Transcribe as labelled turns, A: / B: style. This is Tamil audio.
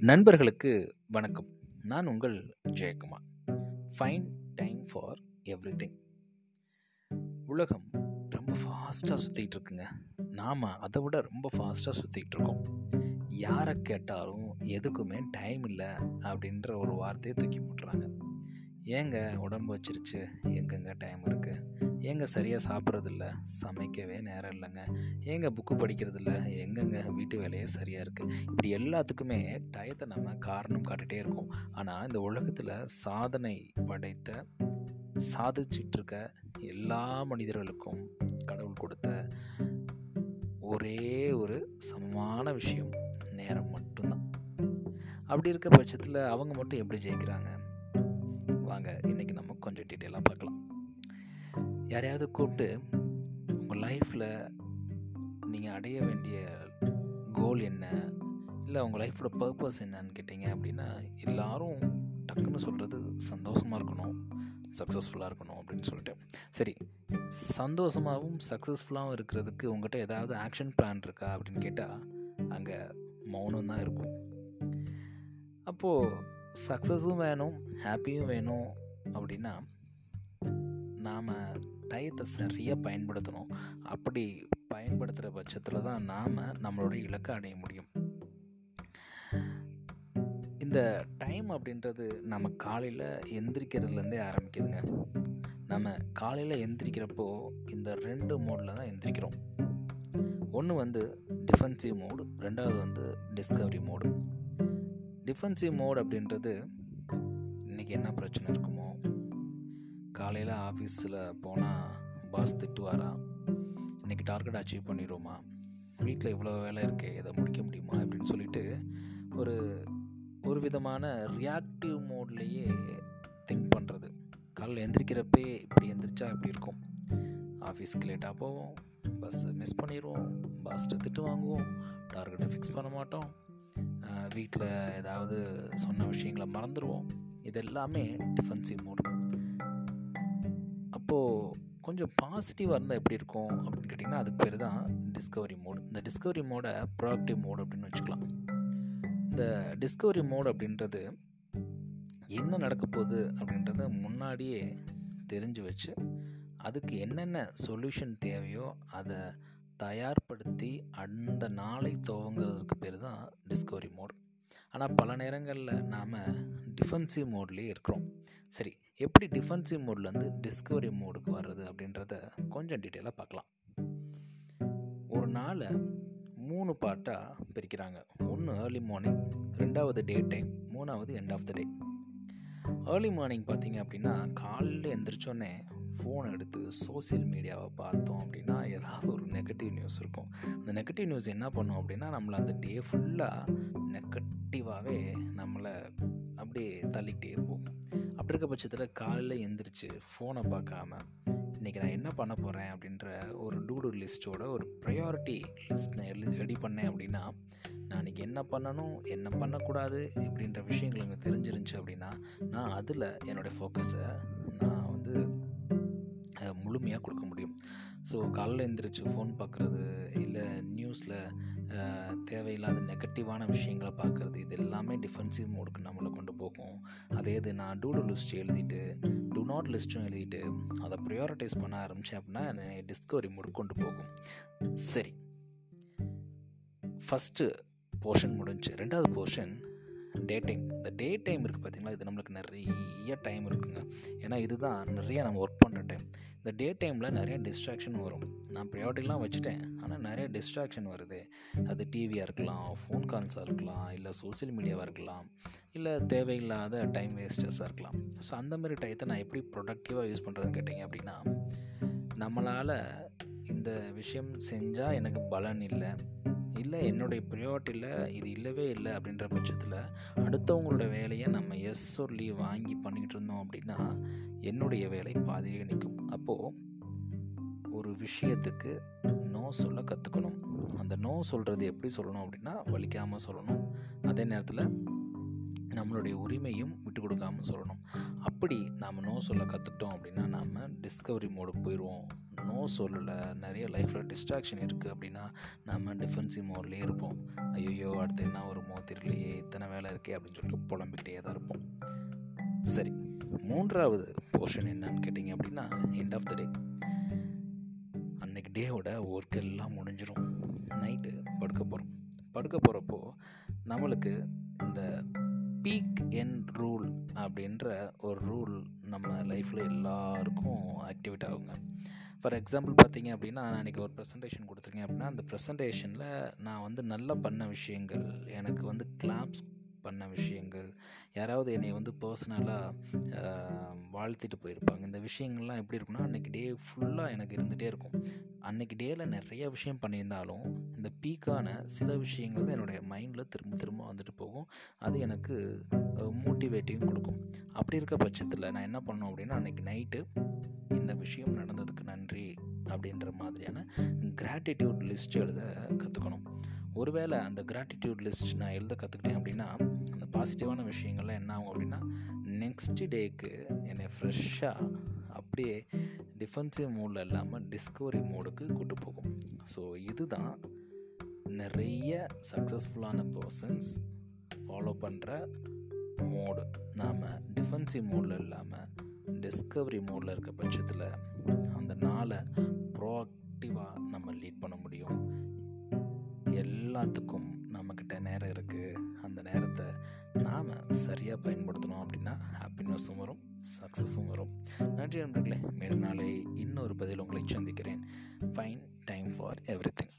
A: நண்பர்களுக்கு வணக்கம். நான் உங்கள் Jayakumar. Fine time for everything உலகம் ரொம்ப ஃபாஸ்ட்டாக சுற்றிக்கிட்டு இருக்குங்க நாம் அதை விட ரொம்ப ஃபாஸ்ட்டாக சுற்றிக்கிட்டு இருக்கோம் யாரை கேட்டாலும் எதுக்குமே டைம் இல்லை அப்படின்ற ஒரு வார்த்தையை தூக்கி போட்டுறாங்க. ஏங்க உடம்பு வச்சிருச்சு? எங்கெங்க டைம் இருக்குது ஏங்க சரியாக சாப்பிட்றதில்ல? சமைக்கவே நேரம் இல்லைங்க. ஏங்க புக்கு படிக்கிறதில்ல? எங்கெங்க? வீட்டு வேலையே சரியாக இருக்குது இப்படி எல்லாத்துக்குமே டயத்தை நம்ம காரணம் காட்டிகிட்டே இருக்கோம். ஆனால் இந்த உலகத்தில் சாதனை படைத்த சாதிச்சிட்ருக்க எல்லா மனிதர்களுக்கும் கடவுள் கொடுத்த ஒரே ஒரு சமமான விஷயம் நேரம் மட்டும்தான். அப்படி இருக்க பட்சத்தில் அவங்க மட்டும் எப்படி ஜெயிக்கிறாங்க? வாங்க இன்றைக்கி நம்ம கொஞ்சம் டீட்டெயிலாக பார்க்கலாம். யாரையாவது கூப்பிட்டு உங்கள் லைஃப்பில் நீங்கள் அடைய வேண்டிய கோல் என்ன? இல்லை உங்கள் லைஃப்போட பர்பஸ் என்னன்னு கேட்டிங்க அப்படின்னா எல்லாரும் டக்குன்னு சொல்கிறது சந்தோஷமாக இருக்கணும் சக்ஸஸ்ஃபுல்லாக இருக்கணும் அப்படின்னு சொல்லிட்டு. சரி சந்தோஷமாகவும் சக்ஸஸ்ஃபுல்லாகவும் இருக்கிறதுக்கு உங்கள்கிட்ட ஏதாவது ஆக்ஷன் பிளான் இருக்கா அப்படின்னு கேட்டால் அங்கே மௌனம் தான் இருக்கும். அப்போது சக்ஸஸும் வேணும் ஹாப்பியும் வேணும் அப்படின்னா நாம் டயத்தை சரியாக பயன்படுத்தணும். அப்படி பயன்படுத்துகிற பட்சத்தில் தான் நாம் நம்மளுடைய இலக்கை அடைய முடியும். இந்த டைம் அப்படின்றது நம்ம காலையில் எந்திரிக்கிறதுலேருந்தே ஆரம்பிக்குதுங்க. நம்ம காலையில் எந்திரிக்கிறப்போ இந்த ரெண்டு மோடில் தான் எந்திரிக்கிறோம். ஒன்று வந்து டிஃபென்சிவ் மோடு ரெண்டாவது வந்து டிஸ்கவரி மோடு டிஃபென்சிவ் மோட் அப்படின்றது இன்றைக்கி என்ன பிரச்சனை இருக்குமோ காலையில் ஆஃபீஸில் போனால் பாஸ் திட்டுவாரா? இன்றைக்கி டார்கெட் அச்சீவ் பண்ணிடுவோமா? வீட்டில் இவ்வளோ வேலை இருக்கே இதை முடிக்க முடியுமா? அப்படின்னு சொல்லிட்டு ஒரு ஒரு விதமான ரியாக்டிவ் மோட்லேயே திங்க் பண்ணுறது காலையில் எந்திரிக்கிறப்பே இப்படி எந்திரிச்சா இப்படி இருக்கும். ஆஃபீஸ்க்கு லேட்டாக போவோம் பஸ்ஸை மிஸ் பண்ணிடுவோம் பாஸ்ட்டை திட்டு வாங்குவோம் டார்கெட்டை ஃபிக்ஸ் பண்ண மாட்டோம். வீட்டில் ஏதாவது சொன்ன விஷயங்களை மறந்துடுவோம். இது எல்லாமே டிஃபென்சிவ் மோடு இப்போது கொஞ்சம் பாசிட்டிவாக இருந்தால் எப்படி இருக்கும் அப்படின்னு கேட்டிங்கன்னா அதுக்கு பேர் தான் டிஸ்கவரி மோடு இந்த டிஸ்கவரி மோடை ப்ராக்டிவ் மோடு அப்படின்னு வச்சுக்கலாம். இந்த டிஸ்கவரி மோடு அப்படின்றது என்ன நடக்க போகுது அப்படின்றத முன்னாடியே தெரிஞ்சு வச்சு அதுக்கு என்னென்ன சொல்யூஷன் தேவையோ அதை தயார்படுத்தி அந்த நாளை துவங்குறதுக்கு பேர் தான் டிஸ்கவரி மோட் ஆனால் பல நேரங்களில் நாம் டிஃபென்சிவ் மோட்லேயே இருக்கிறோம். சரி எப்படி டிஃபென்சிவ் மோட்லேருந்து டிஸ்கவரி மோடுக்கு வர்றது அப்படின்றத கொஞ்சம் டீட்டெயிலாக பார்க்கலாம். ஒரு நாளை மூணு பார்ட்டாக பிரிக்கிறாங்க. ஒன்று ஏர்லி மார்னிங் ரெண்டாவது டே டைம் மூணாவது end of the day early morning பார்த்தீங்க அப்படின்னா காலையில் எந்திரிச்சோன்னே ஃபோன் எடுத்து சோசியல் மீடியாவை பார்த்தோம் அப்படின்னா ஏதாவது ஒரு நெகட்டிவ் நியூஸ் இருக்கும். அந்த நெகட்டிவ் நியூஸ் என்ன பண்ணும் அப்படின்னா நம்மளை அந்த டே ஃபுல்லாக நெகட்டிவாகவே நம்மளை அப்படியே தள்ளிக்கிட்டே போகும். இருக்க பட்சத்தில் காலையில் எந்திரிச்சு ஃபோனை பார்க்காம இன்றைக்கி நான் என்ன பண்ண போகிறேன் அப்படின்ற ஒரு டூடு லிஸ்ட்டோட ஒரு ப்ரையாரிட்டி லிஸ்ட் நான் எழுதி ரெடி பண்ணேன் அப்படின்னா நான் இன்றைக்கி என்ன பண்ணணும் என்ன பண்ணக்கூடாது இப்படின்ற விஷயங்கள் எனக்கு தெரிஞ்சிருந்துச்சு அப்படின்னா நான் அதில் என்னுடைய ஃபோக்கஸை நான் வந்து முழுமையாக கொடுக்க முடியும். ஸோ காலையில் எழுந்திரிச்சு ஃபோன் பார்க்குறது இல்லை நியூஸில் தேவையில்லாத நெகட்டிவான விஷயங்களை பார்க்குறது இது எல்லாமே டிஃபென்சிவ் மோடுக்கு நம்மளை கொண்டு இருக்கும் அதே இது நான் டூ டூ லிஸ்ட் எழுதிட்டு டூ நாட் லிஸ்ட்டும் எழுதிட்டு அதை ப்ரையாரிட்டைஸ் பண்ண ஆரம்பித்தேன் அப்படின்னா என்னை டிஸ்கவரி முடி கொண்டு போகும். சரி. ஃபஸ்ட்டு போர்ஷன் முடிஞ்சு ரெண்டாவது போர்ஷன் டே டைம் இந்த டே டைம் இருக்குது பார்த்திங்களா இது நம்மளுக்கு நிறைய டைம் இருக்குங்க. ஏன்னா இதுதான் நிறைய நம்ம ஒர்க் பண்ணுற டைம் இந்த டே டைமில் நிறைய டிஸ்ட்ராக்ஷன் வரும். நான் ப்ரையாரிட்டிலாம் வச்சுட்டேன். ஆனால் நிறைய டிஸ்ட்ராக்ஷன் வருது. அது டிவியாக இருக்கலாம் ஃபோன் கால்ஸாக இருக்கலாம் இல்லை சோசியல் மீடியாவாக இருக்கலாம் இல்லை தேவையில்லாத டைம் வேஸ்டர்ஸாக இருக்கலாம். ஸோ அந்த மாதிரி டயத்தை நான் எப்படி ப்ரொடக்டிவாக யூஸ் பண்ணுறதுன்னு கேட்டிங்க அப்படின்னா நம்மளால் இந்த விஷயம் செஞ்சால் எனக்கு பலன் இல்லை. இல்லை என்னுடைய ப்ரியாரிட்டியில் இது இல்லவே இல்லை அப்படின்ற பட்சத்தில் அடுத்தவங்களோட வேலையை நம்ம எஸ் சொல்லி வாங்கி பண்ணிக்கிட்டு இருந்தோம் அப்படின்னா என்னுடைய வேலை பாதியிலே நிற்கும். அப்போது ஒரு விஷயத்துக்கு சொல்ல கற்றுக்கணும் அந்த நோ சொல்கிறது எப்படி சொல்லணும் அப்படின்னா வலிக்காமல் சொல்லணும். அதே நேரத்தில் நம்மளுடைய உரிமையும் விட்டு கொடுக்காமல் சொல்லணும். அப்படி நாம் நோ சொல்ல கற்றுக்கிட்டோம் அப்படின்னா நாம் டிஸ்கவரி மோடு போயிடுவோம் நோ சொல்லலை நிறைய லைஃப்பில் டிஸ்ட்ராக்ஷன் இருக்குது அப்படின்னா நம்ம டிஃபென்சிவ் மோட்லேயே இருப்போம். ஐயோ அடுத்து என்ன வருமோ தெரியலையே இத்தனை வேலை இருக்கே அப்படின்னு சொல்லிட்டு புலம்பிக்கிட்டே தான் இருப்போம். சரி மூன்றாவது போர்ஷன் என்னன்னு கேட்டிங்க அப்படின்னா எண்ட் ஆஃப் த டே டேவோட ஒர்க் எல்லாம் முடிஞ்சிடும் நைட்டு படுக்க போகிறோம் படுக்க போகிறப்போ நம்மளுக்கு இந்த பீக் என் ரூல் அப்படின்ற ஒரு ரூல் நம்ம லைஃப்பில் எல்லாருக்கும் ஆக்டிவேட் ஆகுங்க. ஃபார் எக்ஸாம்பிள் பார்த்தீங்க அப்படின்னா நான் இன்றைக்கி ஒரு ப்ரெசன்டேஷன் கொடுத்துருக்கேன் அப்படின்னா அந்த ப்ரெசன்டேஷனில் நான் வந்து நல்லா பண்ண விஷயங்கள் எனக்கு வந்து கிளாப்ஸ் பண்ண விஷயங்கள். யாராவது என்னை வந்து பர்சனலாக வாழ்த்திட்டு போயிருப்பாங்க. இந்த விஷயங்கள்லாம் எப்படி இருக்குன்னா அன்றைக்கி டே ஃபுல்லாக எனக்கு இருந்துகிட்டே இருக்கும். அன்றைக்கி டேயில் நிறைய விஷயம் பண்ணியிருந்தாலும் இந்த பீக்கான சில விஷயங்கள் தான் என்னுடைய மைண்டில் திரும்ப திரும்ப வந்துட்டு போகும். அது எனக்கு மோட்டிவேட்டிவும் கொடுக்கும். அப்படி இருக்க பட்சத்தில் நான் என்ன பண்ணோம் அப்படின்னா அன்றைக்கி நைட்டு இந்த விஷயம் நடந்ததுக்கு நன்றி அப்படின்ற மாதிரியான கிராட்டிடியூட் லிஸ்ட் எழுத கற்றுக்கணும் ஒருவேளை அந்த கிராட்டிடியூட் லிஸ்ட் நான் எழுத கற்றுக்கிட்டேன் அப்படின்னா அந்த பாசிட்டிவான விஷயங்கள்லாம் என்ன ஆகும் அப்படின்னா நெக்ஸ்ட் டேக்கு என்னை ஃப்ரெஷ்ஷாக அப்படியே டிஃபென்சிவ் மூடில் இல்லாமல் டிஸ்கவரி மோடுக்கு கூட்டு போகும். ஸோ இதுதான் நிறைய சக்ஸஸ்ஃபுல்லான பர்சன்ஸ் ஃபாலோ பண்ணுற மோடு நாம் டிஃபென்சிவ் மோடில் இல்லாமல் டிஸ்கவரி மோடில் இருக்க பட்சத்தில் அந்த நாளை ப்ரோஆக்டிவாக நம்ம லீட் பண்ண முடியும். எல்லாத்துக்கும் நம்மக்கிட்ட நேரம் இருக்குது அந்த நேரத்தை நாம் சரியாக பயன்படுத்தணும் அப்படின்னா ஹாப்பினஸும் வரும் சக்ஸஸும் வரும். நன்றி நண்பர்களே மேலும் நாளை இன்னொரு பதில் உங்களை சந்திக்கிறேன். Fine time for everything